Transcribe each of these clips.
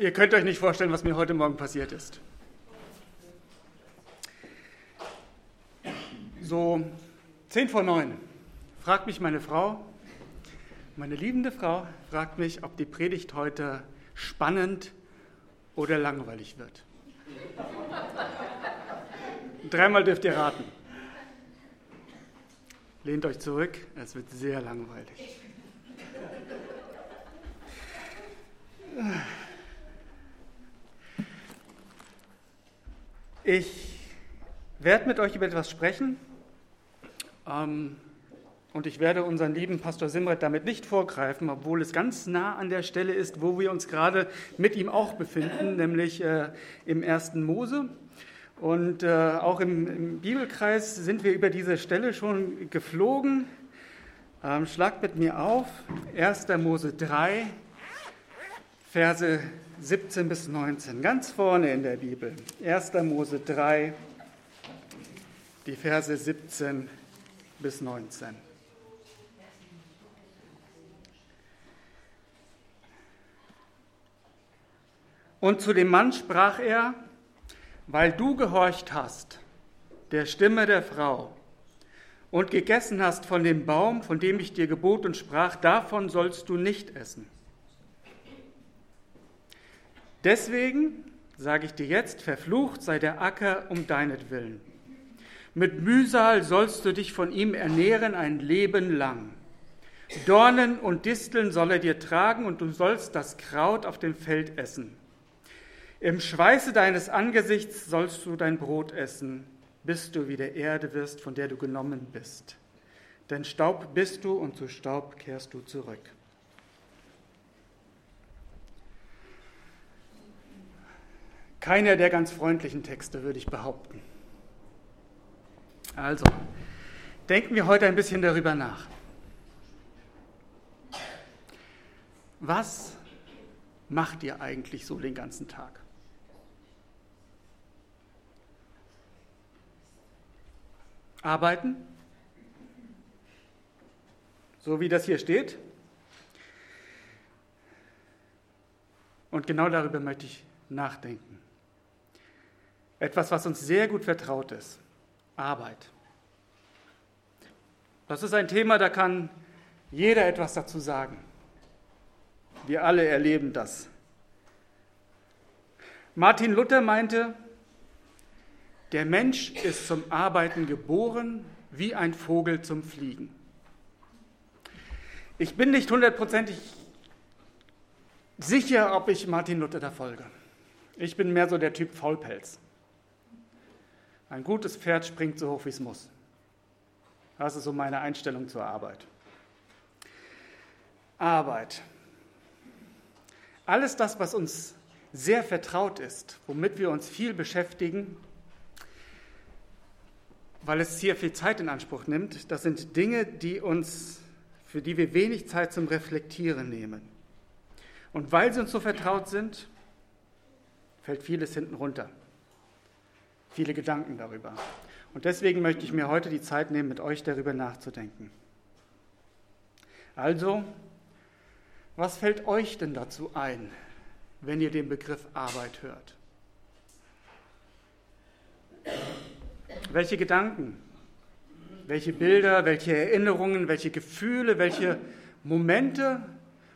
Ihr könnt euch nicht vorstellen, was mir heute Morgen passiert ist. So zehn vor neun fragt mich meine Frau, meine liebende Frau, fragt mich, ob die Predigt heute spannend oder langweilig wird. Dreimal dürft ihr raten. Lehnt euch zurück, es wird sehr langweilig. Ich werde mit euch über etwas sprechen ähm, und ich werde unseren lieben Pastor Simret damit nicht vorgreifen, obwohl es ganz nah an der Stelle ist, wo wir uns gerade mit ihm auch befinden, nämlich äh, im ersten Mose. Und äh, auch im, im, Bibelkreis sind wir über diese Stelle schon geflogen. Ähm, schlagt mit mir auf, 1. Mose 3, Verse 17 bis 19, ganz vorne in der Bibel. 1. Mose 3, die Verse 17 bis 19. Und zu dem Mann sprach er, weil du gehorcht hast der Stimme der Frau und gegessen hast von dem Baum, von dem ich dir gebot und sprach, davon sollst du nicht essen. Deswegen sage ich dir jetzt, verflucht sei der Acker um deinetwillen. Mit Mühsal sollst du dich von ihm ernähren ein Leben lang. Dornen und Disteln soll er dir tragen und du sollst das Kraut auf dem Feld essen. Im Schweiße deines Angesichts sollst du dein Brot essen, bis du wieder Erde wirst, von der du genommen bist. Denn Staub bist du und zu Staub kehrst du zurück. Keiner der ganz freundlichen Texte, würde ich behaupten. Also, denken wir heute ein bisschen darüber nach. Was macht ihr eigentlich so den ganzen Tag? Arbeiten, so wie das hier steht. Und genau darüber möchte ich nachdenken. Etwas, was uns sehr gut vertraut ist. Arbeit. Das ist ein Thema, da kann jeder etwas dazu sagen. Wir alle erleben das. Martin Luther meinte, der Mensch ist zum Arbeiten geboren, wie ein Vogel zum Fliegen. Ich bin nicht hundertprozentig sicher, ob ich Martin Luther da folge. Ich bin mehr so der Typ Faulpelz. Ein gutes Pferd springt so hoch, wie es muss. Das ist so meine Einstellung zur Arbeit. Arbeit. Alles das, was uns sehr vertraut ist, womit wir uns viel beschäftigen, weil es hier viel Zeit in Anspruch nimmt. Das sind Dinge, die uns, für die wir wenig Zeit zum Reflektieren nehmen. Und weil sie uns so vertraut sind, fällt vieles hinten runter. Viele Gedanken darüber. Und deswegen möchte ich mir heute die Zeit nehmen, mit euch darüber nachzudenken. Also, was fällt euch denn dazu ein, wenn ihr den Begriff Arbeit hört? Welche Gedanken, welche Bilder, welche Erinnerungen, welche Gefühle, welche Momente,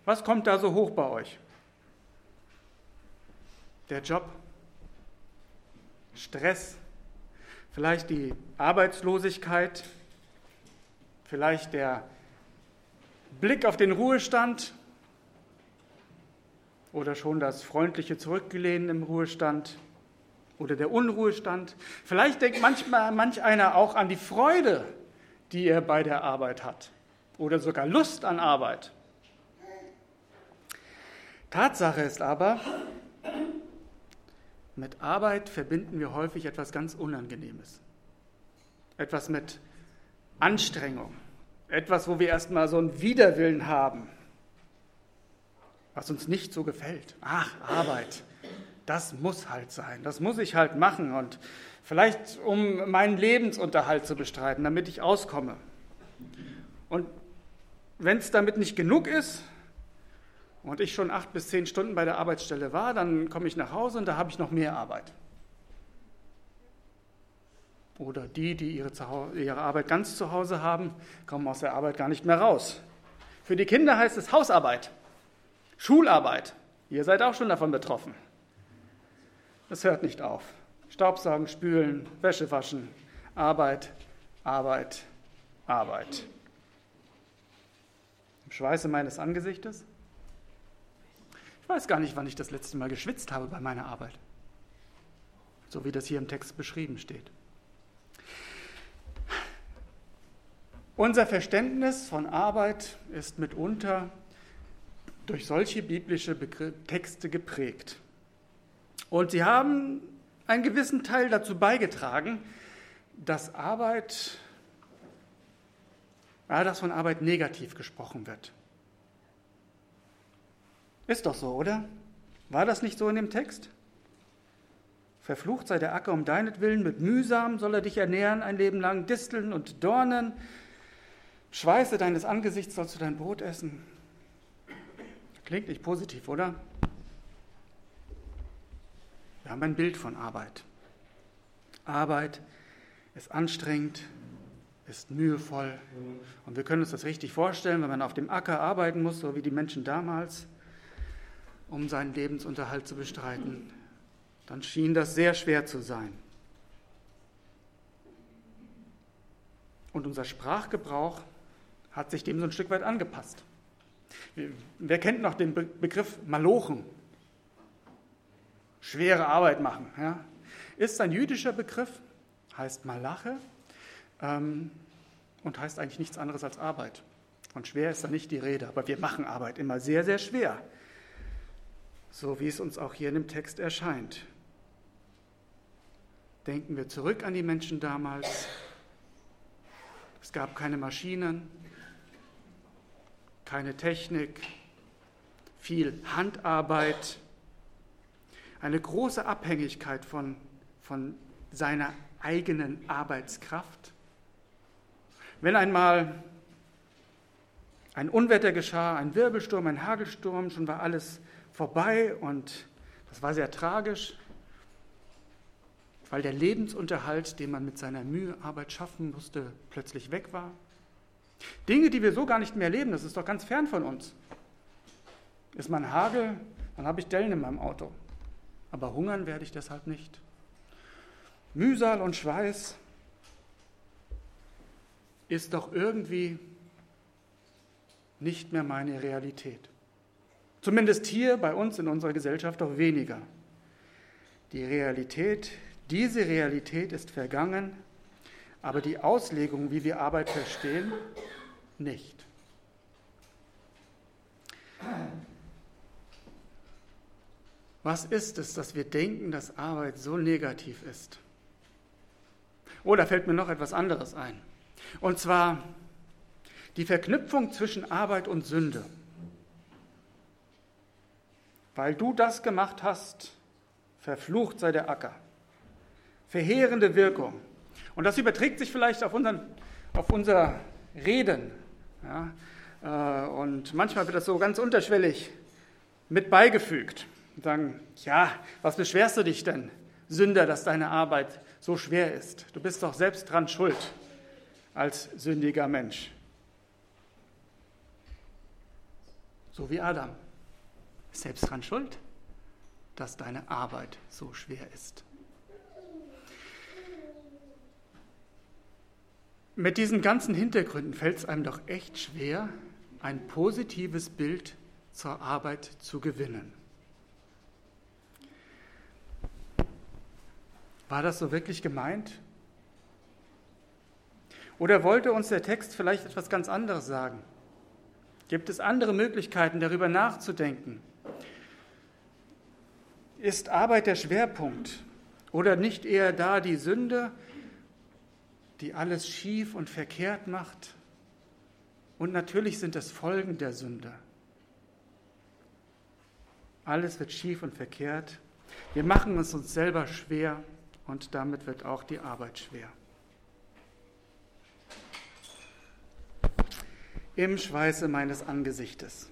was kommt da so hoch bei euch? Der Job, Stress, vielleicht die Arbeitslosigkeit, vielleicht der Blick auf den Ruhestand oder schon das freundliche Zurückgelehnen im Ruhestand oder der Unruhestand. Vielleicht denkt manchmal manch einer auch an die Freude, die er bei der Arbeit hat oder sogar Lust an Arbeit. Tatsache ist aber, mit Arbeit verbinden wir häufig etwas ganz Unangenehmes. Etwas mit Anstrengung. Etwas, wo wir erstmal so einen Widerwillen haben, was uns nicht so gefällt. Ach, Arbeit das muss halt sein, das muss ich halt machen und vielleicht um meinen Lebensunterhalt zu bestreiten, damit ich auskomme. Und wenn es damit nicht genug ist, und ich schon acht bis zehn Stunden bei der Arbeitsstelle war, dann komme ich nach Hause und da habe ich noch mehr Arbeit. Oder die, die ihre, ihre Arbeit ganz zu Hause haben, kommen aus der Arbeit gar nicht mehr raus. Für die Kinder heißt es Hausarbeit, Schularbeit. Ihr seid auch schon davon betroffen. Das hört nicht auf. Staubsaugen, spülen, Wäsche waschen, Arbeit, Arbeit, Arbeit. Im Schweiße meines Angesichtes? Ich weiß gar nicht, wann ich das letzte Mal geschwitzt habe bei meiner Arbeit. So wie das hier im Text beschrieben steht. Unser Verständnis von Arbeit ist mitunter durch solche biblische Texte geprägt. Und sie haben einen gewissen Teil dazu beigetragen, dass Arbeit, ja, dass von Arbeit negativ gesprochen wird. Ist doch so, oder? War das nicht so in dem Text? Verflucht sei der Acker um deinetwillen, mit Mühsam soll er dich ernähren ein Leben lang, Disteln und Dornen, Schweiße deines Angesichts sollst du dein Brot essen. Klingt nicht positiv, oder? Wir haben ein Bild von Arbeit. Arbeit ist anstrengend, ist mühevoll. Und wir können uns das richtig vorstellen, wenn man auf dem Acker arbeiten muss, so wie die Menschen damals, um seinen Lebensunterhalt zu bestreiten. Dann schien das sehr schwer zu sein. Und unser Sprachgebrauch hat sich dem so ein Stück weit angepasst. Wer kennt noch den Begriff Malochen? Schwere Arbeit machen. Ja? Ist ein jüdischer Begriff, heißt Malache ähm, und heißt eigentlich nichts anderes als Arbeit. Von schwer ist da nicht die Rede, aber wir machen Arbeit immer sehr, sehr schwer. So wie es uns auch hier in dem Text erscheint. Denken wir zurück an die Menschen damals. Es gab keine Maschinen, keine Technik, viel Handarbeit, eine große Abhängigkeit von, von seiner eigenen Arbeitskraft. Wenn einmal ein Unwetter geschah, ein Wirbelsturm, ein Hagelsturm, schon war alles vorbei und das war sehr tragisch, weil der Lebensunterhalt, den man mit seiner Mühearbeit schaffen musste, plötzlich weg war. Dinge, die wir so gar nicht mehr erleben, das ist doch ganz fern von uns. Ist man Hagel, dann habe ich Dellen in meinem Auto. Aber hungern werde ich deshalb nicht. Mühsal und Schweiß ist doch irgendwie nicht mehr meine Realität. Zumindest hier bei uns in unserer Gesellschaft doch weniger. Die Realität, diese Realität ist vergangen aber die Auslegung, wie wir Arbeit verstehen, nicht. Was ist es, dass wir denken, dass Arbeit so negativ ist? Oh, da fällt mir noch etwas anderes ein. Und zwar die Verknüpfung zwischen Arbeit und Sünde. Weil du das gemacht hast, verflucht sei der Acker. Verheerende Wirkung. Und das überträgt sich vielleicht auf, unseren, auf unser Reden. Ja? Äh, und manchmal wird das so ganz unterschwellig mit beigefügt. Und sagen, ja, was beschwerst du dich denn, Sünder, dass deine Arbeit so schwer ist? Du bist doch selbst dran schuld als sündiger Mensch. So wie Adam. Selbst dran schuld, dass deine Arbeit so schwer ist. Mit diesen ganzen Hintergründen fällt es einem doch echt schwer, ein positives Bild zur Arbeit zu gewinnen. War das so wirklich gemeint? Oder wollte uns der Text vielleicht etwas ganz anderes sagen? Gibt es andere Möglichkeiten, darüber nachzudenken? Ist Arbeit der Schwerpunkt oder nicht eher da die Sünde die alles schief und verkehrt macht. Und natürlich sind es Folgen der Sünde. Alles wird schief und verkehrt. Wir machen es uns selber schwer und damit wird auch die Arbeit schwer. Im Schweiße meines Angesichtes.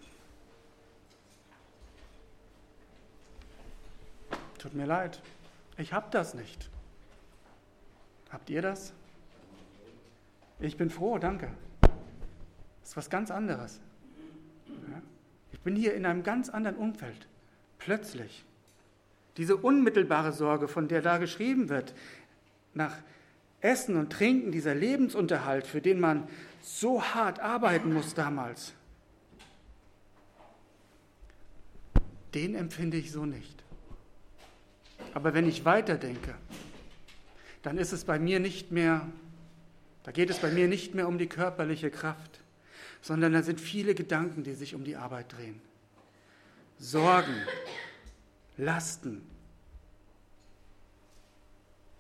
Tut mir leid, ich habe das nicht. Habt ihr das? Ich bin froh, danke. Das ist was ganz anderes. Ich bin hier in einem ganz anderen Umfeld. Plötzlich. Diese unmittelbare Sorge, von der da geschrieben wird, nach Essen und Trinken, dieser Lebensunterhalt, für den man so hart arbeiten muss damals, den empfinde ich so nicht. Aber wenn ich weiterdenke, dann ist es bei mir nicht mehr, da geht es bei mir nicht mehr um die körperliche Kraft, sondern da sind viele Gedanken, die sich um die Arbeit drehen. Sorgen, Lasten.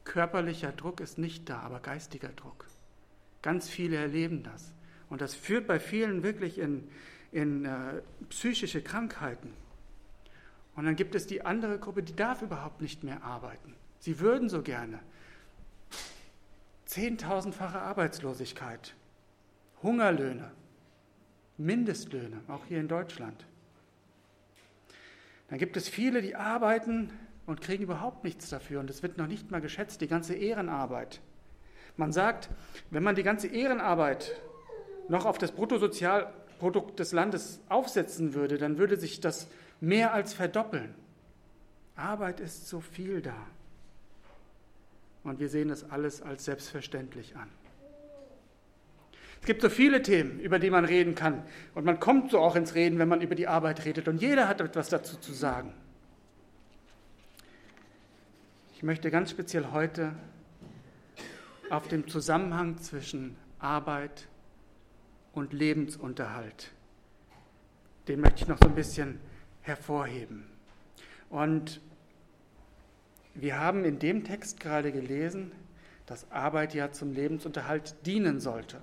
Körperlicher Druck ist nicht da, aber geistiger Druck. Ganz viele erleben das. Und das führt bei vielen wirklich in, in äh, psychische Krankheiten. Und dann gibt es die andere Gruppe, die darf überhaupt nicht mehr arbeiten. Sie würden so gerne. Zehntausendfache Arbeitslosigkeit, Hungerlöhne, Mindestlöhne, auch hier in Deutschland. Dann gibt es viele, die arbeiten und kriegen überhaupt nichts dafür und es wird noch nicht mal geschätzt, die ganze Ehrenarbeit. Man sagt, wenn man die ganze Ehrenarbeit noch auf das Bruttosozialprodukt des Landes aufsetzen würde, dann würde sich das mehr als verdoppeln. Arbeit ist so viel da. Und wir sehen das alles als selbstverständlich an. Es gibt so viele Themen, über die man reden kann. Und man kommt so auch ins Reden, wenn man über die Arbeit redet. Und jeder hat etwas dazu zu sagen. Ich möchte ganz speziell heute auf den Zusammenhang zwischen Arbeit und Lebensunterhalt, den möchte ich noch so ein bisschen hervorheben. Und wir haben in dem Text gerade gelesen, dass Arbeit ja zum Lebensunterhalt dienen sollte.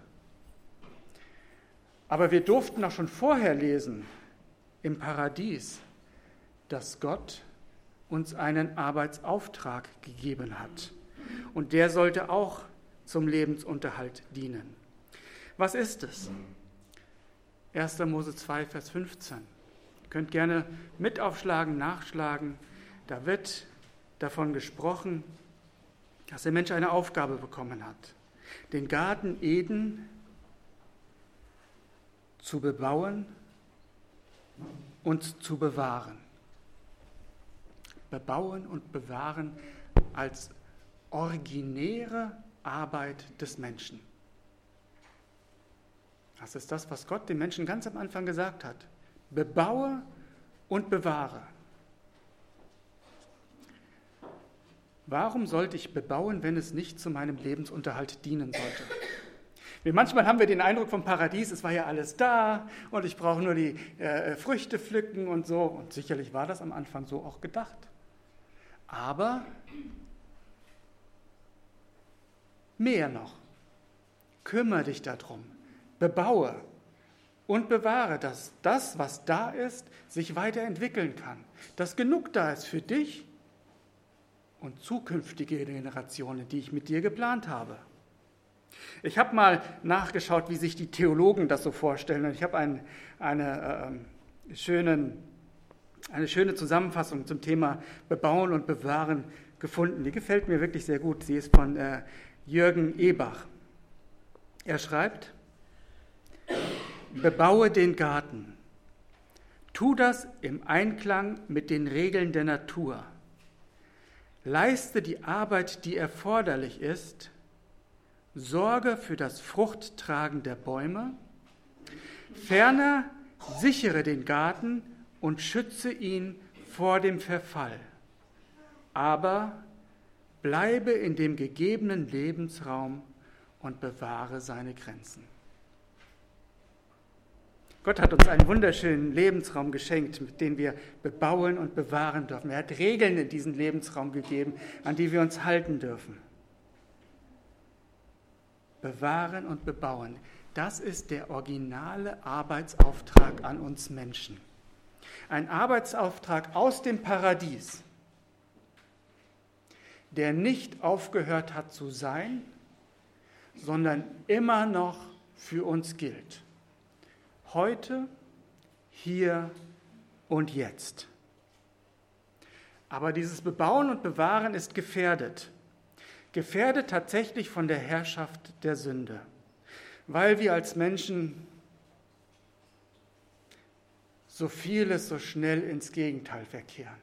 Aber wir durften auch schon vorher lesen im Paradies, dass Gott uns einen Arbeitsauftrag gegeben hat. Und der sollte auch zum Lebensunterhalt dienen. Was ist es? 1. Mose 2, Vers 15. Könnt gerne mit aufschlagen, nachschlagen. Da wird davon gesprochen, dass der Mensch eine Aufgabe bekommen hat. Den Garten Eden zu bebauen und zu bewahren. Bebauen und bewahren als originäre Arbeit des Menschen. Das ist das, was Gott dem Menschen ganz am Anfang gesagt hat. Bebaue und bewahre. Warum sollte ich bebauen, wenn es nicht zu meinem Lebensunterhalt dienen sollte? Wie manchmal haben wir den Eindruck vom Paradies, es war ja alles da und ich brauche nur die äh, Früchte pflücken und so. Und sicherlich war das am Anfang so auch gedacht. Aber mehr noch, kümmere dich darum, bebaue und bewahre, dass das, was da ist, sich weiterentwickeln kann, dass genug da ist für dich und zukünftige Generationen, die ich mit dir geplant habe. Ich habe mal nachgeschaut, wie sich die Theologen das so vorstellen. Und ich habe ein, eine, äh, eine schöne Zusammenfassung zum Thema Bebauen und Bewahren gefunden. Die gefällt mir wirklich sehr gut. Sie ist von äh, Jürgen Ebach. Er schreibt, bebaue den Garten. Tu das im Einklang mit den Regeln der Natur. Leiste die Arbeit, die erforderlich ist, sorge für das Fruchttragen der Bäume, ferner sichere den Garten und schütze ihn vor dem Verfall, aber bleibe in dem gegebenen Lebensraum und bewahre seine Grenzen. Gott hat uns einen wunderschönen Lebensraum geschenkt, mit dem wir bebauen und bewahren dürfen. Er hat Regeln in diesen Lebensraum gegeben, an die wir uns halten dürfen bewahren und bebauen. Das ist der originale Arbeitsauftrag an uns Menschen. Ein Arbeitsauftrag aus dem Paradies, der nicht aufgehört hat zu sein, sondern immer noch für uns gilt. Heute, hier und jetzt. Aber dieses Bebauen und Bewahren ist gefährdet. Gefährdet tatsächlich von der Herrschaft der Sünde, weil wir als Menschen so vieles so schnell ins Gegenteil verkehren.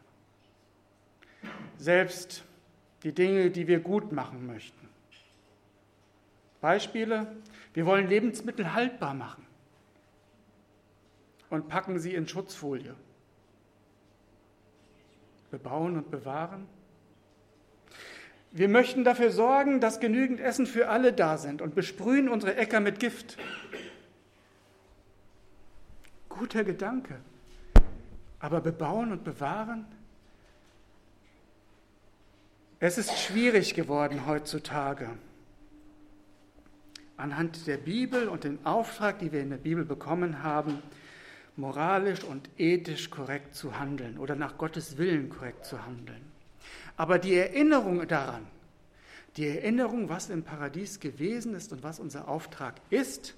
Selbst die Dinge, die wir gut machen möchten. Beispiele, wir wollen Lebensmittel haltbar machen und packen sie in Schutzfolie. Bebauen und bewahren. Wir möchten dafür sorgen, dass genügend Essen für alle da sind und besprühen unsere Äcker mit Gift. Guter Gedanke. Aber bebauen und bewahren? Es ist schwierig geworden heutzutage, anhand der Bibel und dem Auftrag, die wir in der Bibel bekommen haben, moralisch und ethisch korrekt zu handeln oder nach Gottes Willen korrekt zu handeln. Aber die Erinnerung daran, die Erinnerung, was im Paradies gewesen ist und was unser Auftrag ist,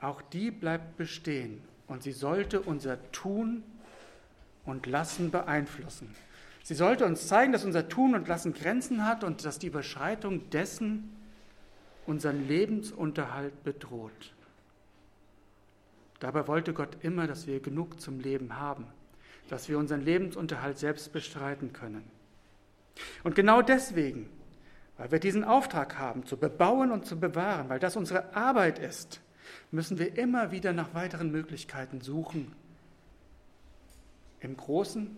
auch die bleibt bestehen und sie sollte unser Tun und Lassen beeinflussen. Sie sollte uns zeigen, dass unser Tun und Lassen Grenzen hat und dass die Überschreitung dessen unseren Lebensunterhalt bedroht. Dabei wollte Gott immer, dass wir genug zum Leben haben, dass wir unseren Lebensunterhalt selbst bestreiten können. Und genau deswegen, weil wir diesen Auftrag haben, zu bebauen und zu bewahren, weil das unsere Arbeit ist, müssen wir immer wieder nach weiteren Möglichkeiten suchen. Im Großen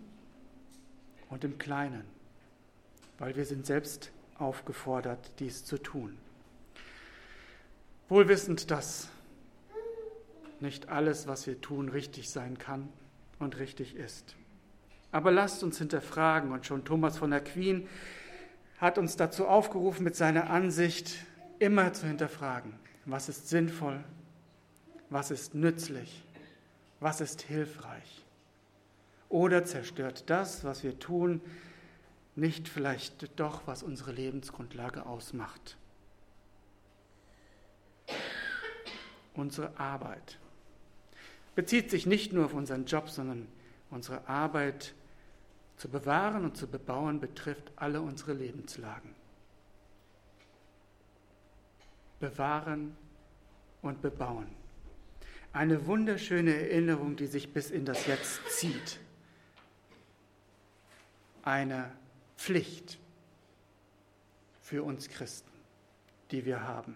und im Kleinen, weil wir sind selbst aufgefordert, dies zu tun. Wohlwissend, dass nicht alles, was wir tun, richtig sein kann und richtig ist. Aber lasst uns hinterfragen, und schon Thomas von Aquin hat uns dazu aufgerufen, mit seiner Ansicht immer zu hinterfragen, was ist sinnvoll, was ist nützlich, was ist hilfreich. Oder zerstört das, was wir tun, nicht vielleicht doch, was unsere Lebensgrundlage ausmacht. Unsere Arbeit bezieht sich nicht nur auf unseren Job, sondern unsere Arbeit zu bewahren und zu bebauen betrifft alle unsere Lebenslagen. Bewahren und bebauen. Eine wunderschöne Erinnerung, die sich bis in das Jetzt zieht. Eine Pflicht für uns Christen, die wir haben.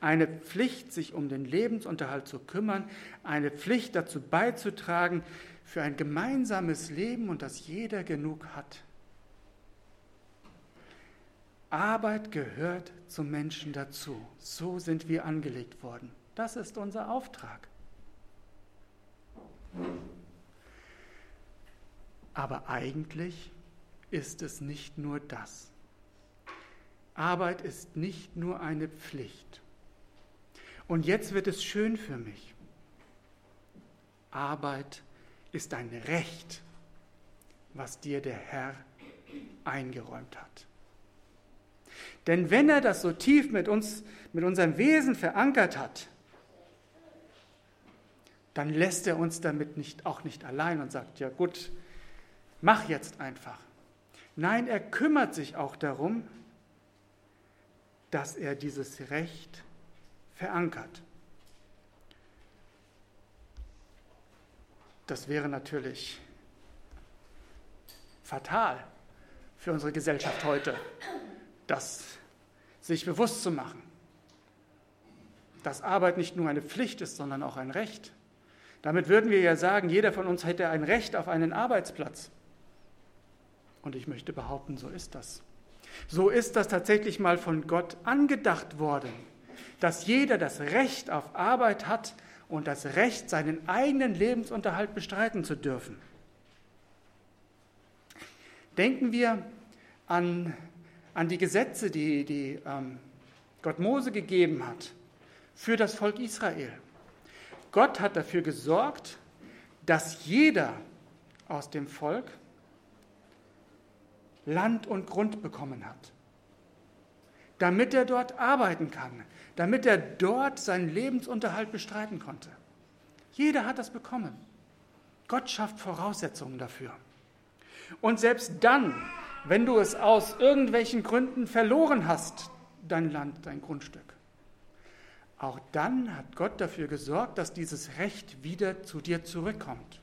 Eine Pflicht, sich um den Lebensunterhalt zu kümmern, eine Pflicht dazu beizutragen für ein gemeinsames Leben und dass jeder genug hat. Arbeit gehört zum Menschen dazu. So sind wir angelegt worden. Das ist unser Auftrag. Aber eigentlich ist es nicht nur das. Arbeit ist nicht nur eine Pflicht. Und jetzt wird es schön für mich. Arbeit ist ein Recht, was dir der Herr eingeräumt hat. Denn wenn er das so tief mit uns, mit unserem Wesen verankert hat, dann lässt er uns damit nicht, auch nicht allein und sagt, ja gut, mach jetzt einfach. Nein, er kümmert sich auch darum, dass er dieses Recht verankert. Das wäre natürlich fatal für unsere Gesellschaft heute, das sich bewusst zu machen, dass Arbeit nicht nur eine Pflicht ist, sondern auch ein Recht. Damit würden wir ja sagen, jeder von uns hätte ein Recht auf einen Arbeitsplatz. Und ich möchte behaupten, so ist das. So ist das tatsächlich mal von Gott angedacht worden, dass jeder das Recht auf Arbeit hat und das Recht, seinen eigenen Lebensunterhalt bestreiten zu dürfen. Denken wir an, an die Gesetze, die, die ähm, Gott Mose gegeben hat für das Volk Israel. Gott hat dafür gesorgt, dass jeder aus dem Volk Land und Grund bekommen hat, damit er dort arbeiten kann, damit er dort seinen Lebensunterhalt bestreiten konnte. Jeder hat das bekommen. Gott schafft Voraussetzungen dafür. Und selbst dann, wenn du es aus irgendwelchen Gründen verloren hast, dein Land, dein Grundstück, auch dann hat Gott dafür gesorgt, dass dieses Recht wieder zu dir zurückkommt.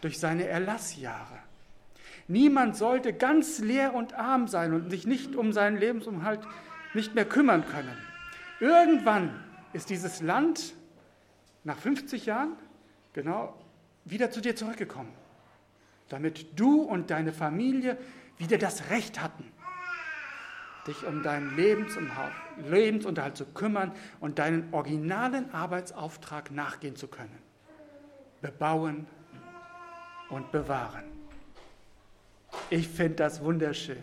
Durch seine Erlassjahre. Niemand sollte ganz leer und arm sein und sich nicht um seinen Lebensunterhalt nicht mehr kümmern können. Irgendwann ist dieses Land nach 50 Jahren genau wieder zu dir zurückgekommen, damit du und deine Familie wieder das Recht hatten, dich um deinen Lebensunterhalt zu kümmern und deinen originalen Arbeitsauftrag nachgehen zu können. Bebauen und bewahren. Ich finde das wunderschön.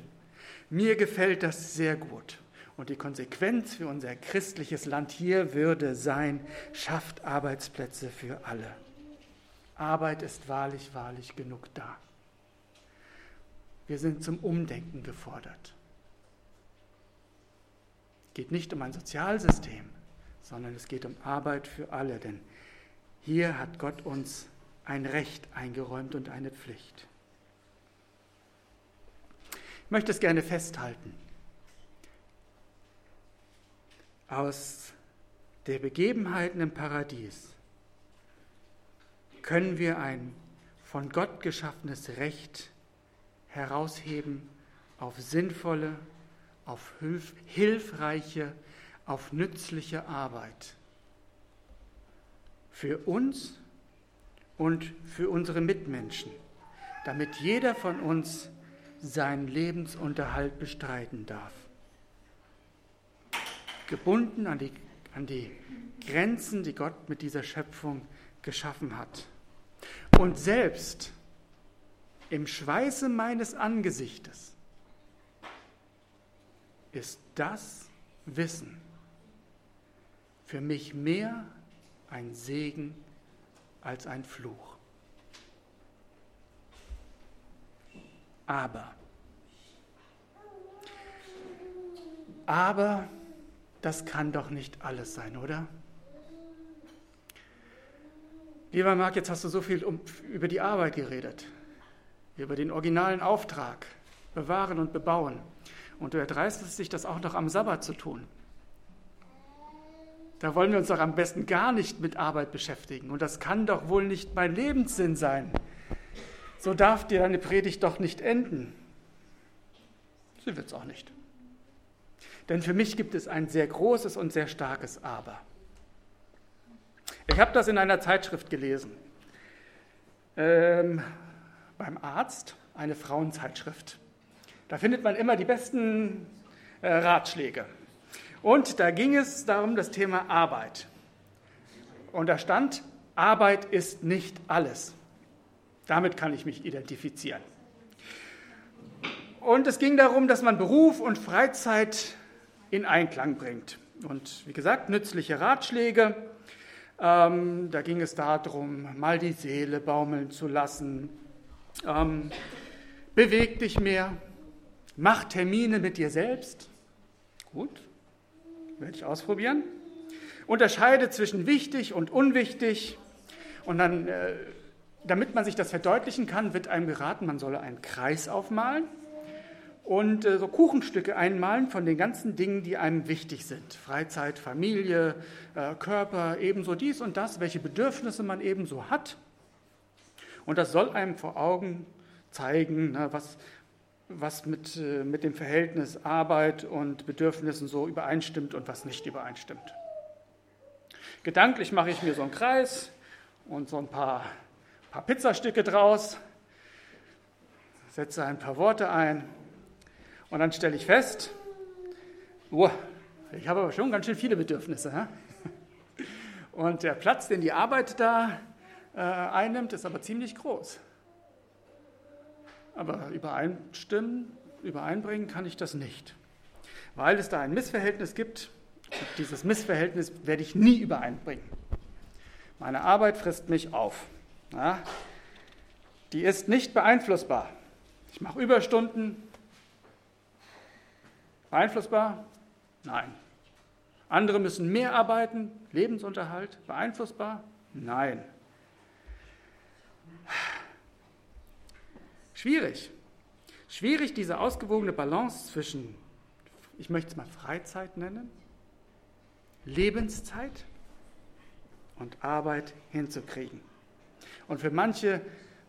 Mir gefällt das sehr gut. Und die Konsequenz für unser christliches Land hier würde sein, schafft Arbeitsplätze für alle. Arbeit ist wahrlich, wahrlich genug da. Wir sind zum Umdenken gefordert. Es geht nicht um ein Sozialsystem, sondern es geht um Arbeit für alle, denn hier hat Gott uns ein Recht eingeräumt und eine Pflicht. Ich möchte es gerne festhalten. Aus der Begebenheiten im Paradies können wir ein von Gott geschaffenes Recht herausheben auf sinnvolle, auf hilfreiche, auf nützliche Arbeit. Für uns und für unsere Mitmenschen, damit jeder von uns seinen Lebensunterhalt bestreiten darf. Gebunden an die, an die Grenzen, die Gott mit dieser Schöpfung geschaffen hat. Und selbst im Schweiße meines Angesichtes ist das Wissen für mich mehr ein Segen als ein Fluch. Aber, aber das kann doch nicht alles sein, oder? Lieber Marc, jetzt hast du so viel um, über die Arbeit geredet, über den originalen Auftrag, bewahren und bebauen. Und du erdreistest dich, das auch noch am Sabbat zu tun. Da wollen wir uns doch am besten gar nicht mit Arbeit beschäftigen. Und das kann doch wohl nicht mein Lebenssinn sein. So darf dir deine Predigt doch nicht enden. Sie wird es auch nicht. Denn für mich gibt es ein sehr großes und sehr starkes Aber. Ich habe das in einer Zeitschrift gelesen. Ähm, beim Arzt, eine Frauenzeitschrift. Da findet man immer die besten äh, Ratschläge. Und da ging es darum, das Thema Arbeit. Und da stand, Arbeit ist nicht alles. Damit kann ich mich identifizieren. Und es ging darum, dass man Beruf und Freizeit in Einklang bringt. Und wie gesagt, nützliche Ratschläge. Ähm, da ging es darum, mal die Seele baumeln zu lassen. Ähm, beweg dich mehr. Mach Termine mit dir selbst. Gut, werde ich ausprobieren. Unterscheide zwischen wichtig und unwichtig. Und dann, äh, damit man sich das verdeutlichen kann, wird einem geraten, man solle einen Kreis aufmalen und äh, so Kuchenstücke einmalen von den ganzen Dingen, die einem wichtig sind. Freizeit, Familie, äh, Körper, ebenso dies und das, welche Bedürfnisse man ebenso hat. Und das soll einem vor Augen zeigen, na, was, was mit, äh, mit dem Verhältnis Arbeit und Bedürfnissen so übereinstimmt und was nicht übereinstimmt. Gedanklich mache ich mir so einen Kreis und so ein paar, paar Pizzastücke draus, setze ein paar Worte ein und dann stelle ich fest, oh, ich habe aber schon ganz schön viele Bedürfnisse. Hä? Und der Platz, den die Arbeit da äh, einnimmt, ist aber ziemlich groß. Aber übereinstimmen, übereinbringen kann ich das nicht, weil es da ein Missverhältnis gibt. Und dieses Missverhältnis werde ich nie übereinbringen. Meine Arbeit frisst mich auf. Ja? Die ist nicht beeinflussbar. Ich mache Überstunden, Beeinflussbar? Nein. Andere müssen mehr arbeiten, Lebensunterhalt, beeinflussbar? Nein. Schwierig. Schwierig, diese ausgewogene Balance zwischen, ich möchte es mal Freizeit nennen, Lebenszeit und Arbeit hinzukriegen. Und für manche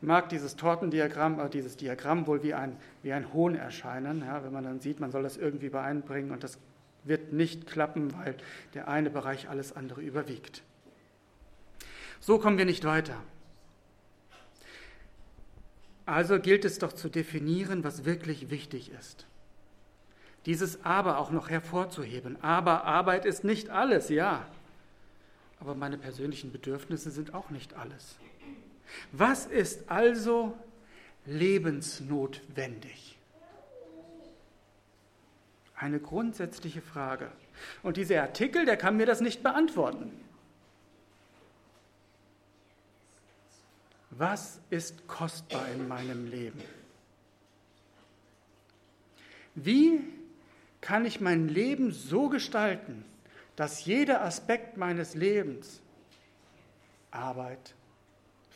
mag dieses Tortendiagramm, äh, dieses Diagramm wohl wie ein, wie ein Hohn erscheinen, ja, wenn man dann sieht, man soll das irgendwie übereinbringen und das wird nicht klappen, weil der eine Bereich alles andere überwiegt. So kommen wir nicht weiter. Also gilt es doch zu definieren, was wirklich wichtig ist. Dieses Aber auch noch hervorzuheben. Aber Arbeit ist nicht alles, ja. Aber meine persönlichen Bedürfnisse sind auch nicht alles. Was ist also lebensnotwendig? Eine grundsätzliche Frage. Und dieser Artikel, der kann mir das nicht beantworten. Was ist kostbar in meinem Leben? Wie kann ich mein Leben so gestalten, dass jeder Aspekt meines Lebens, Arbeit,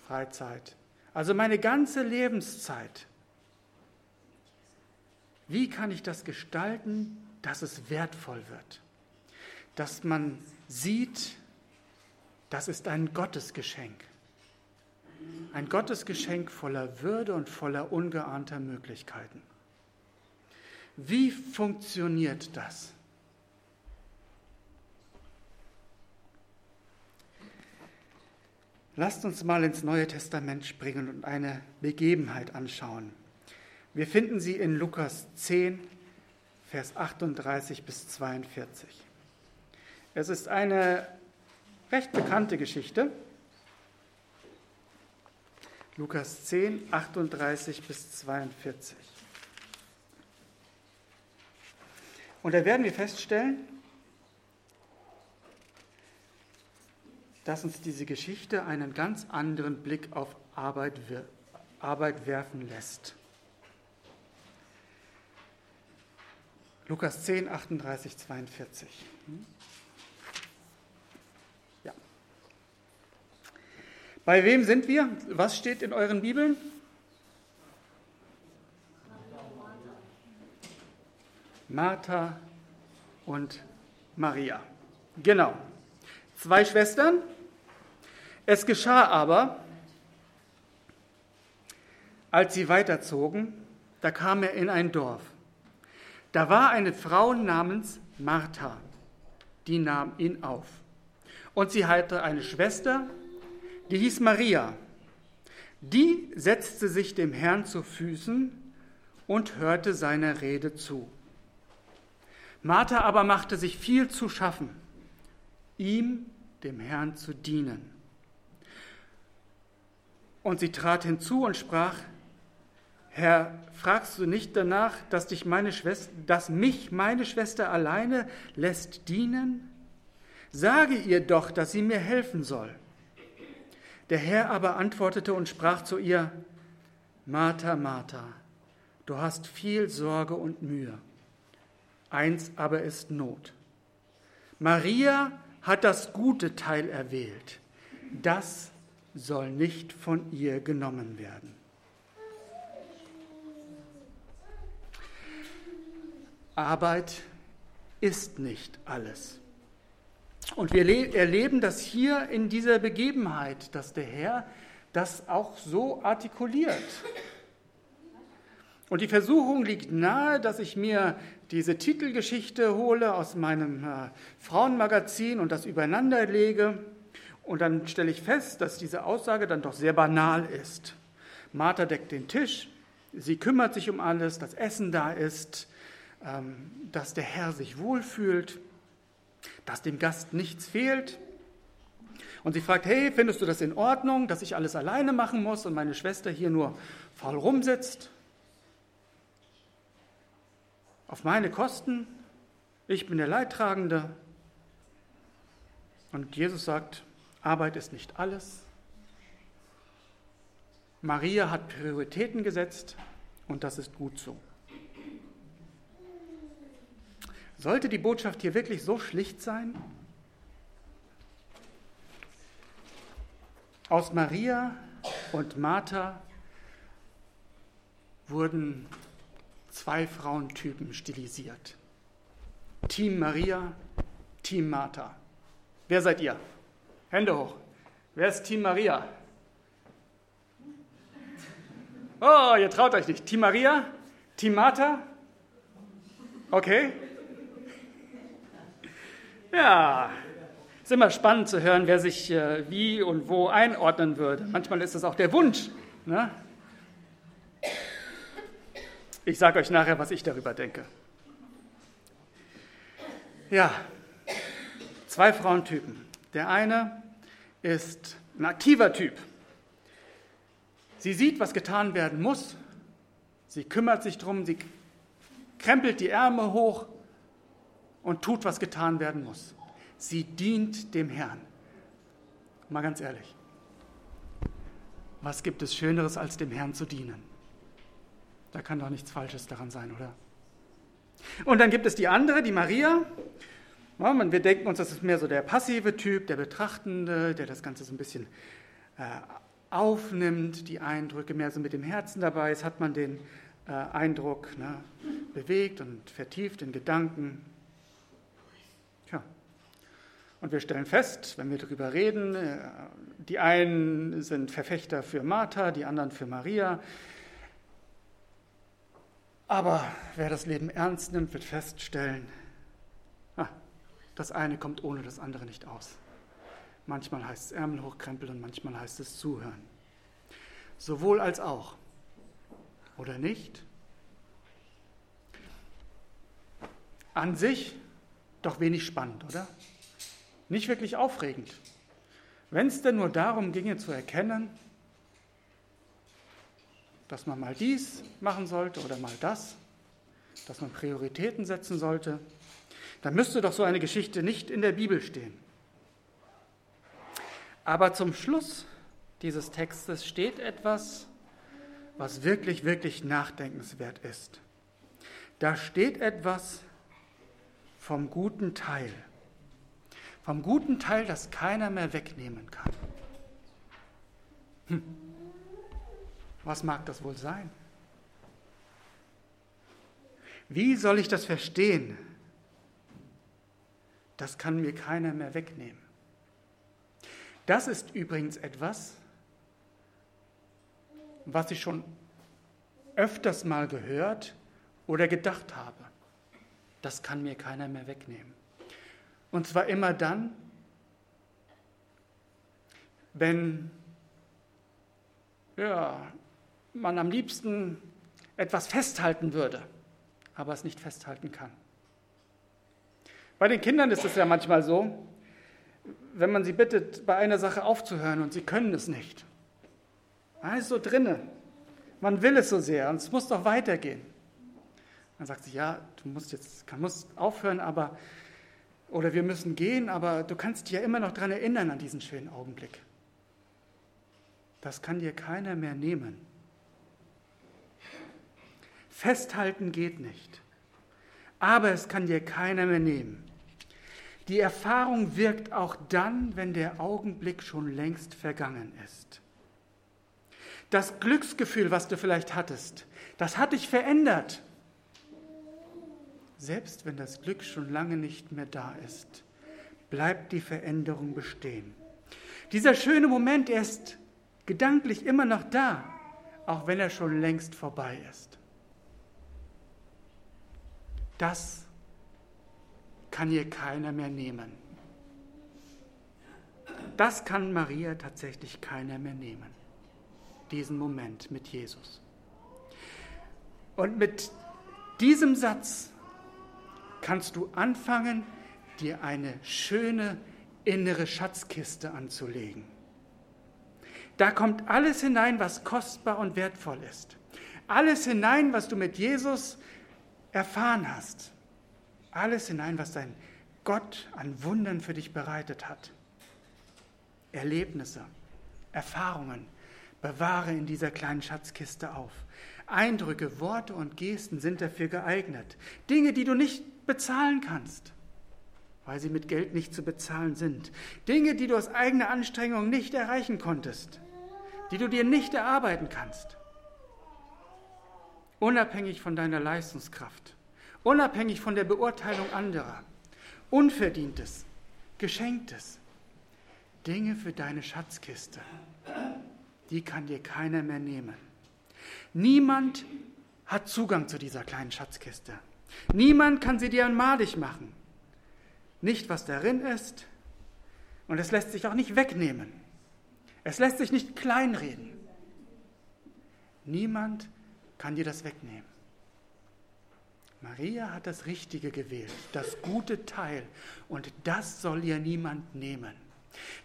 Freizeit, also meine ganze Lebenszeit, wie kann ich das gestalten, dass es wertvoll wird? Dass man sieht, das ist ein Gottesgeschenk. Ein Gottesgeschenk voller Würde und voller ungeahnter Möglichkeiten. Wie funktioniert das? Lasst uns mal ins Neue Testament springen und eine Begebenheit anschauen. Wir finden sie in Lukas 10, Vers 38 bis 42. Es ist eine recht bekannte Geschichte. Lukas 10, 38 bis 42. Und da werden wir feststellen, dass uns diese Geschichte einen ganz anderen Blick auf Arbeit, Arbeit werfen lässt. Lukas 10, 38, 42. Ja. Bei wem sind wir? Was steht in euren Bibeln? Martha und Maria. Genau. Zwei Schwestern, es geschah aber, als sie weiterzogen, da kam er in ein Dorf. Da war eine Frau namens Martha, die nahm ihn auf. Und sie hatte eine Schwester, die hieß Maria. Die setzte sich dem Herrn zu Füßen und hörte seiner Rede zu. Martha aber machte sich viel zu schaffen, ihm, dem Herrn, zu dienen. Und sie trat hinzu und sprach, Herr, fragst du nicht danach, dass, dich meine Schwester, dass mich meine Schwester alleine lässt dienen? Sage ihr doch, dass sie mir helfen soll. Der Herr aber antwortete und sprach zu ihr, Martha, Martha, du hast viel Sorge und Mühe. Eins aber ist Not. Maria hat das gute Teil erwählt, das soll nicht von ihr genommen werden. Arbeit ist nicht alles. Und wir erleben das hier in dieser Begebenheit, dass der Herr das auch so artikuliert. Und die Versuchung liegt nahe, dass ich mir diese Titelgeschichte hole aus meinem äh, Frauenmagazin und das übereinander lege und dann stelle ich fest, dass diese Aussage dann doch sehr banal ist. Martha deckt den Tisch, sie kümmert sich um alles, dass Essen da ist, ähm, dass der Herr sich wohlfühlt, dass dem Gast nichts fehlt. Und sie fragt, hey, findest du das in Ordnung, dass ich alles alleine machen muss und meine Schwester hier nur faul rumsitzt? Auf meine Kosten? Ich bin der Leidtragende. Und Jesus sagt, Arbeit ist nicht alles. Maria hat Prioritäten gesetzt und das ist gut so. Sollte die Botschaft hier wirklich so schlicht sein? Aus Maria und Martha wurden zwei Frauentypen stilisiert. Team Maria, Team Martha. Wer seid ihr? Hände hoch. Wer ist Team Maria? Oh, ihr traut euch nicht. Team Maria? Team Martha? Okay. Ja, ist immer spannend zu hören, wer sich äh, wie und wo einordnen würde. Manchmal ist es auch der Wunsch. Ne? Ich sage euch nachher, was ich darüber denke. Ja, zwei Frauentypen. Der eine ist ein aktiver Typ. Sie sieht, was getan werden muss. Sie kümmert sich darum, sie krempelt die Ärmel hoch und tut, was getan werden muss. Sie dient dem Herrn. Mal ganz ehrlich, was gibt es Schöneres, als dem Herrn zu dienen? Da kann doch nichts Falsches daran sein, oder? Und dann gibt es die andere, die Maria. Ja, wir denken uns, das ist mehr so der passive Typ, der Betrachtende, der das Ganze so ein bisschen äh, aufnimmt, die Eindrücke mehr so mit dem Herzen dabei ist, hat man den äh, Eindruck ne, bewegt und vertieft in Gedanken. Tja. Und wir stellen fest, wenn wir darüber reden, äh, die einen sind Verfechter für Martha, die anderen für Maria. Aber wer das Leben ernst nimmt, wird feststellen, das eine kommt ohne das andere nicht aus. Manchmal heißt es Ärmel hochkrempeln und manchmal heißt es zuhören. Sowohl als auch. Oder nicht? An sich doch wenig spannend, oder? Nicht wirklich aufregend. Wenn es denn nur darum ginge zu erkennen, dass man mal dies machen sollte oder mal das, dass man Prioritäten setzen sollte, dann müsste doch so eine Geschichte nicht in der Bibel stehen. Aber zum Schluss dieses Textes steht etwas, was wirklich, wirklich nachdenkenswert ist. Da steht etwas vom guten Teil. Vom guten Teil, das keiner mehr wegnehmen kann. Hm. Was mag das wohl sein? Wie soll ich das verstehen? Das kann mir keiner mehr wegnehmen. Das ist übrigens etwas, was ich schon öfters mal gehört oder gedacht habe. Das kann mir keiner mehr wegnehmen. Und zwar immer dann, wenn ja, man am liebsten etwas festhalten würde, aber es nicht festhalten kann. Bei den Kindern ist es ja manchmal so, wenn man sie bittet, bei einer Sache aufzuhören und sie können es nicht. Da ist so drinne. Man will es so sehr und es muss doch weitergehen. Dann sagt sie, ja, du musst jetzt musst aufhören, aber oder wir müssen gehen, aber du kannst dich ja immer noch daran erinnern an diesen schönen Augenblick. Das kann dir keiner mehr nehmen. Festhalten geht nicht. Aber es kann dir keiner mehr nehmen. Die Erfahrung wirkt auch dann, wenn der Augenblick schon längst vergangen ist. Das Glücksgefühl, was du vielleicht hattest, das hat dich verändert. Selbst wenn das Glück schon lange nicht mehr da ist, bleibt die Veränderung bestehen. Dieser schöne Moment, er ist gedanklich immer noch da, auch wenn er schon längst vorbei ist. Das kann ihr keiner mehr nehmen. Das kann Maria tatsächlich keiner mehr nehmen. Diesen Moment mit Jesus. Und mit diesem Satz kannst du anfangen, dir eine schöne innere Schatzkiste anzulegen. Da kommt alles hinein, was kostbar und wertvoll ist. Alles hinein, was du mit Jesus erfahren hast. Alles hinein, was dein Gott an Wundern für dich bereitet hat. Erlebnisse, Erfahrungen, bewahre in dieser kleinen Schatzkiste auf. Eindrücke, Worte und Gesten sind dafür geeignet. Dinge, die du nicht bezahlen kannst, weil sie mit Geld nicht zu bezahlen sind. Dinge, die du aus eigener Anstrengung nicht erreichen konntest, die du dir nicht erarbeiten kannst. unabhängig von deiner Leistungskraft, unabhängig von der Beurteilung anderer, Unverdientes, Geschenktes, Dinge für deine Schatzkiste, die kann dir keiner mehr nehmen. Niemand hat Zugang zu dieser kleinen Schatzkiste. Niemand kann sie dir madig machen. Nicht, was darin ist, und es lässt sich auch nicht wegnehmen. Es lässt sich nicht kleinreden. Niemand kann dir das wegnehmen. Maria hat das Richtige gewählt, das gute Teil, und das soll ihr niemand nehmen.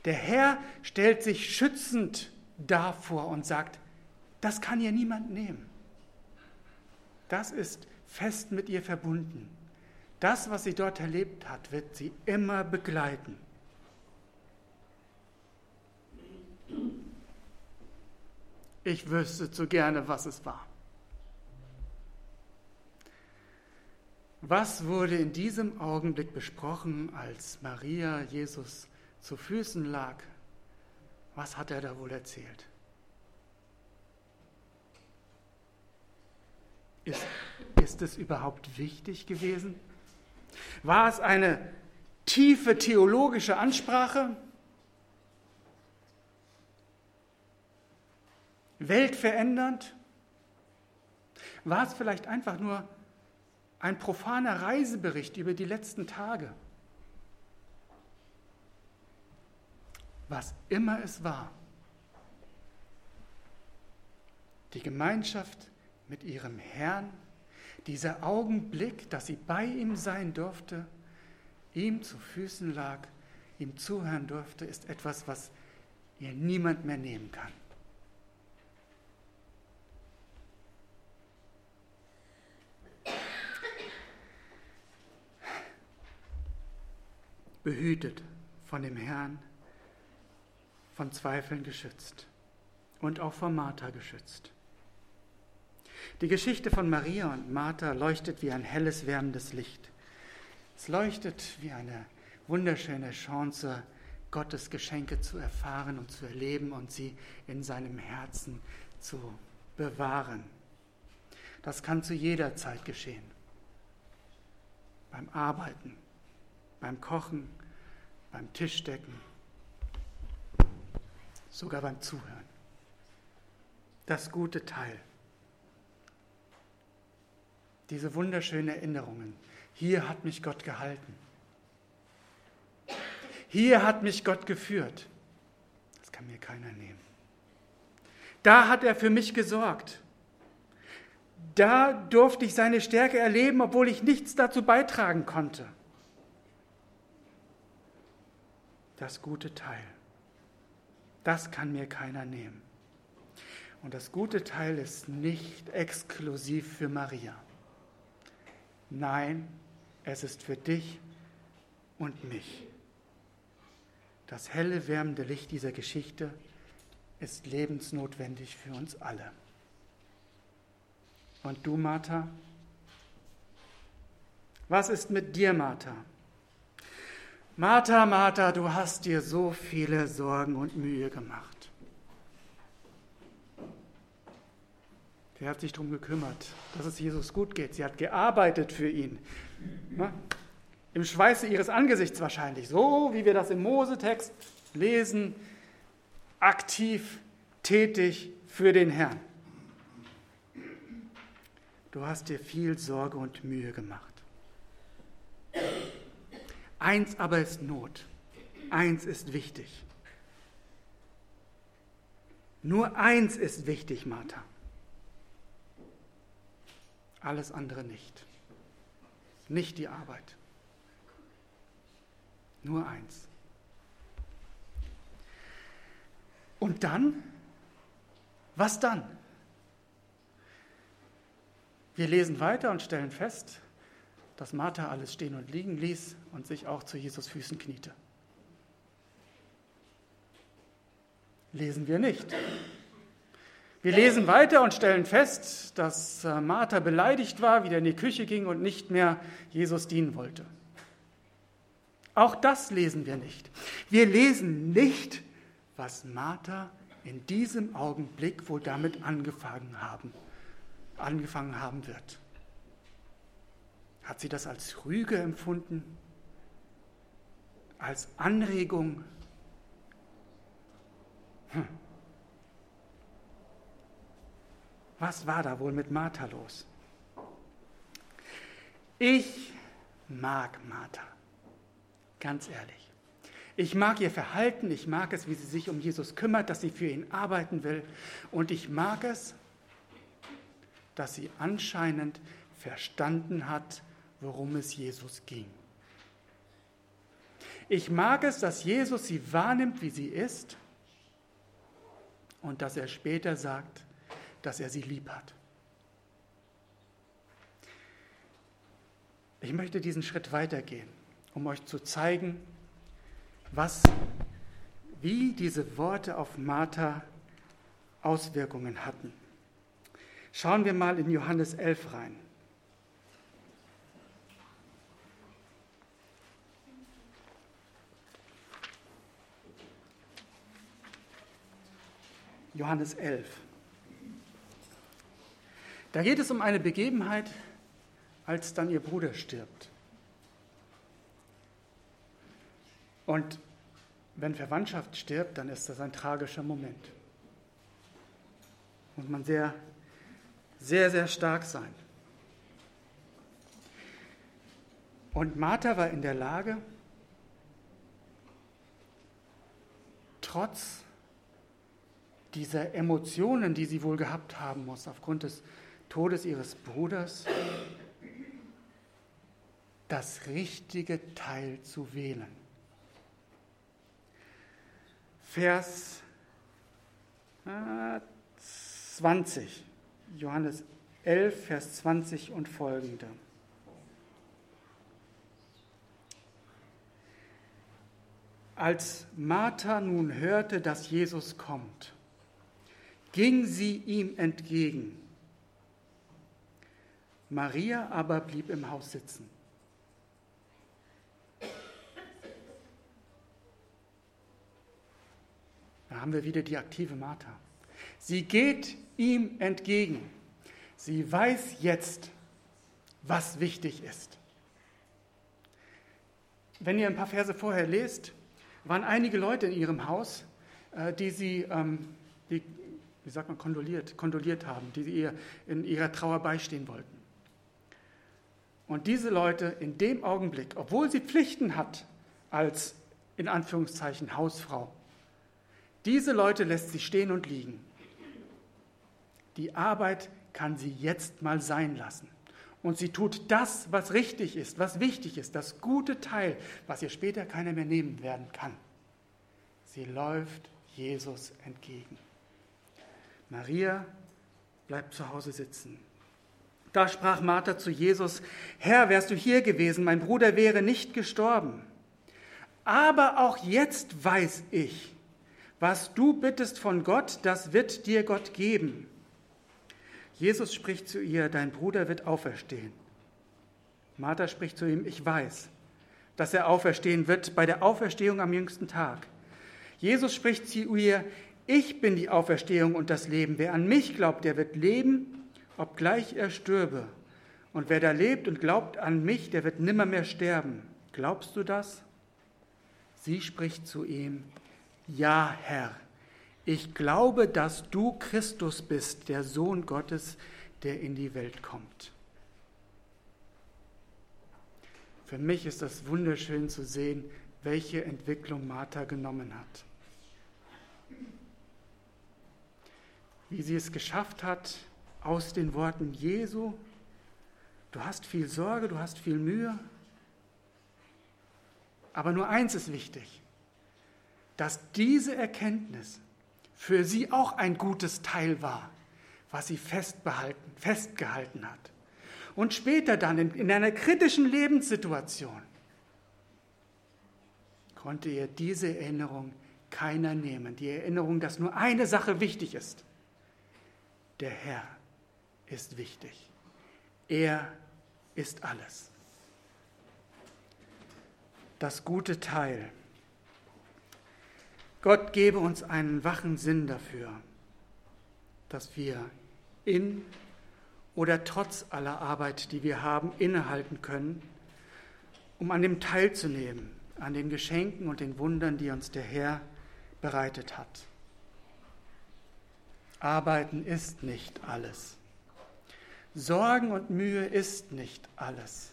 Der Herr stellt sich schützend davor und sagt, das kann ihr niemand nehmen. Das ist fest mit ihr verbunden. Das, was sie dort erlebt hat, wird sie immer begleiten. Ich wüsste zu gerne, was es war. Was wurde in diesem Augenblick besprochen, als Maria Jesus zu Füßen lag? Was hat er da wohl erzählt? Ist, ist es überhaupt wichtig gewesen? War es eine tiefe theologische Ansprache? Weltverändernd? War es vielleicht einfach nur ein profaner Reisebericht über die letzten Tage? Was immer es war, die Gemeinschaft mit ihrem Herrn, dieser Augenblick, dass sie bei ihm sein durfte, ihm zu Füßen lag, ihm zuhören durfte, ist etwas, was ihr niemand mehr nehmen kann. Behütet von dem Herrn, von Zweifeln geschützt und auch vor Martha geschützt. Die Geschichte von Maria und Martha leuchtet wie ein helles, wärmendes Licht. Es leuchtet wie eine wunderschöne Chance, Gottes Geschenke zu erfahren und zu erleben und sie in seinem Herzen zu bewahren. Das kann zu jeder Zeit geschehen. Beim Arbeiten, beim Kochen, beim Tischdecken, sogar beim Zuhören. Das gute Teil. Diese wunderschönen Erinnerungen. Hier hat mich Gott gehalten. Hier hat mich Gott geführt. Das kann mir keiner nehmen. Da hat er für mich gesorgt. Da durfte ich seine Stärke erleben, obwohl ich nichts dazu beitragen konnte. Das gute Teil. Das kann mir keiner nehmen. Und das gute Teil ist nicht exklusiv für Maria. Nein, es ist für dich und mich. Das helle, wärmende Licht dieser Geschichte ist lebensnotwendig für uns alle. Und du, Martha? Was ist mit dir, Martha? Martha, Martha, du hast dir so viele Sorgen und Mühe gemacht. Sie hat sich darum gekümmert, dass es Jesus gut geht. Sie hat gearbeitet für ihn. Im Schweiße ihres Angesichts wahrscheinlich, so wie wir das im Mosetext lesen, aktiv, tätig für den Herrn. Du hast dir viel Sorge und Mühe gemacht. Eins aber ist Not. Eins ist wichtig. Nur eins ist wichtig, Martha. Alles andere nicht. Nicht die Arbeit. Nur eins. Und dann? Was dann? Wir lesen weiter und stellen fest, dass Martha alles stehen und liegen ließ und sich auch zu Jesus Füßen kniete. Lesen wir nicht. Wir lesen weiter und stellen fest, dass äh, Martha beleidigt war, wieder in die Küche ging und nicht mehr Jesus dienen wollte. Auch das lesen wir nicht. Wir lesen nicht, was Martha in diesem Augenblick wohl damit angefangen haben, angefangen haben wird. Hat sie das als Rüge empfunden? Als Anregung? Hm. Was war da wohl mit Martha los? Ich mag Martha, ganz ehrlich. Ich mag ihr Verhalten, ich mag es, wie sie sich um Jesus kümmert, dass sie für ihn arbeiten will. Und ich mag es, dass sie anscheinend verstanden hat, worum es Jesus ging. Ich mag es, dass Jesus sie wahrnimmt, wie sie ist und dass er später sagt, dass er sie lieb hat. Ich möchte diesen Schritt weitergehen, um euch zu zeigen, was, wie diese Worte auf Martha Auswirkungen hatten. Schauen wir mal in Johannes 11 rein. Johannes 11. Da geht es um eine Begebenheit, als dann ihr Bruder stirbt. Und wenn Verwandtschaft stirbt, dann ist das ein tragischer Moment. Muss man sehr, sehr, sehr stark sein. Und Martha war in der Lage, trotz dieser Emotionen, die sie wohl gehabt haben muss, aufgrund des Todes ihres Bruders, das richtige Teil zu wählen. Vers 20, äh, Johannes 11, Vers 20 und folgende. Als Martha nun hörte, dass Jesus kommt, ging sie ihm entgegen. Maria aber blieb im Haus sitzen. Da haben wir wieder die aktive Martha. Sie geht ihm entgegen. Sie weiß jetzt, was wichtig ist. Wenn ihr ein paar Verse vorher lest, waren einige Leute in ihrem Haus, äh, die sie, ähm, die, wie sagt man, kondoliert, kondoliert haben, die ihr in ihrer Trauer beistehen wollten. Und diese Leute in dem Augenblick, obwohl sie Pflichten hat als in Anführungszeichen Hausfrau, diese Leute lässt sie stehen und liegen. Die Arbeit kann sie jetzt mal sein lassen. Und sie tut das, was richtig ist, was wichtig ist, das gute Teil, was ihr später keiner mehr nehmen werden kann. Sie läuft Jesus entgegen. Maria bleibt zu Hause sitzen. Da sprach Martha zu Jesus, Herr, wärst du hier gewesen, mein Bruder wäre nicht gestorben. Aber auch jetzt weiß ich, was du bittest von Gott, das wird dir Gott geben. Jesus spricht zu ihr, dein Bruder wird auferstehen. Martha spricht zu ihm, ich weiß, dass er auferstehen wird bei der Auferstehung am jüngsten Tag. Jesus spricht zu ihr, ich bin die Auferstehung und das Leben. Wer an mich glaubt, der wird leben, obgleich er stürbe. Und wer da lebt und glaubt an mich, der wird nimmermehr sterben. Glaubst du das? Sie spricht zu ihm, ja, Herr, ich glaube, dass du Christus bist, der Sohn Gottes, der in die Welt kommt. Für mich ist das wunderschön zu sehen, welche Entwicklung Martha genommen hat. Wie sie es geschafft hat, aus den Worten Jesu, du hast viel Sorge, du hast viel Mühe, aber nur eins ist wichtig, dass diese Erkenntnis für sie auch ein gutes Teil war, was sie festbehalten, festgehalten hat. Und später dann in, in einer kritischen Lebenssituation konnte ihr diese Erinnerung keiner nehmen. Die Erinnerung, dass nur eine Sache wichtig ist. Der Herr ist wichtig. Er ist alles. Das gute Teil Gott gebe uns einen wachen Sinn dafür, dass wir in oder trotz aller Arbeit, die wir haben, innehalten können, um an dem teilzunehmen, an den Geschenken und den Wundern, die uns der Herr bereitet hat. Arbeiten ist nicht alles. Sorgen und Mühe ist nicht alles.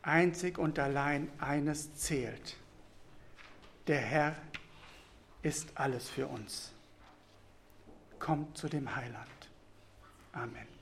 Einzig und allein eines zählt. Der Herr ist alles für uns. Kommt zu dem Heiland. Amen.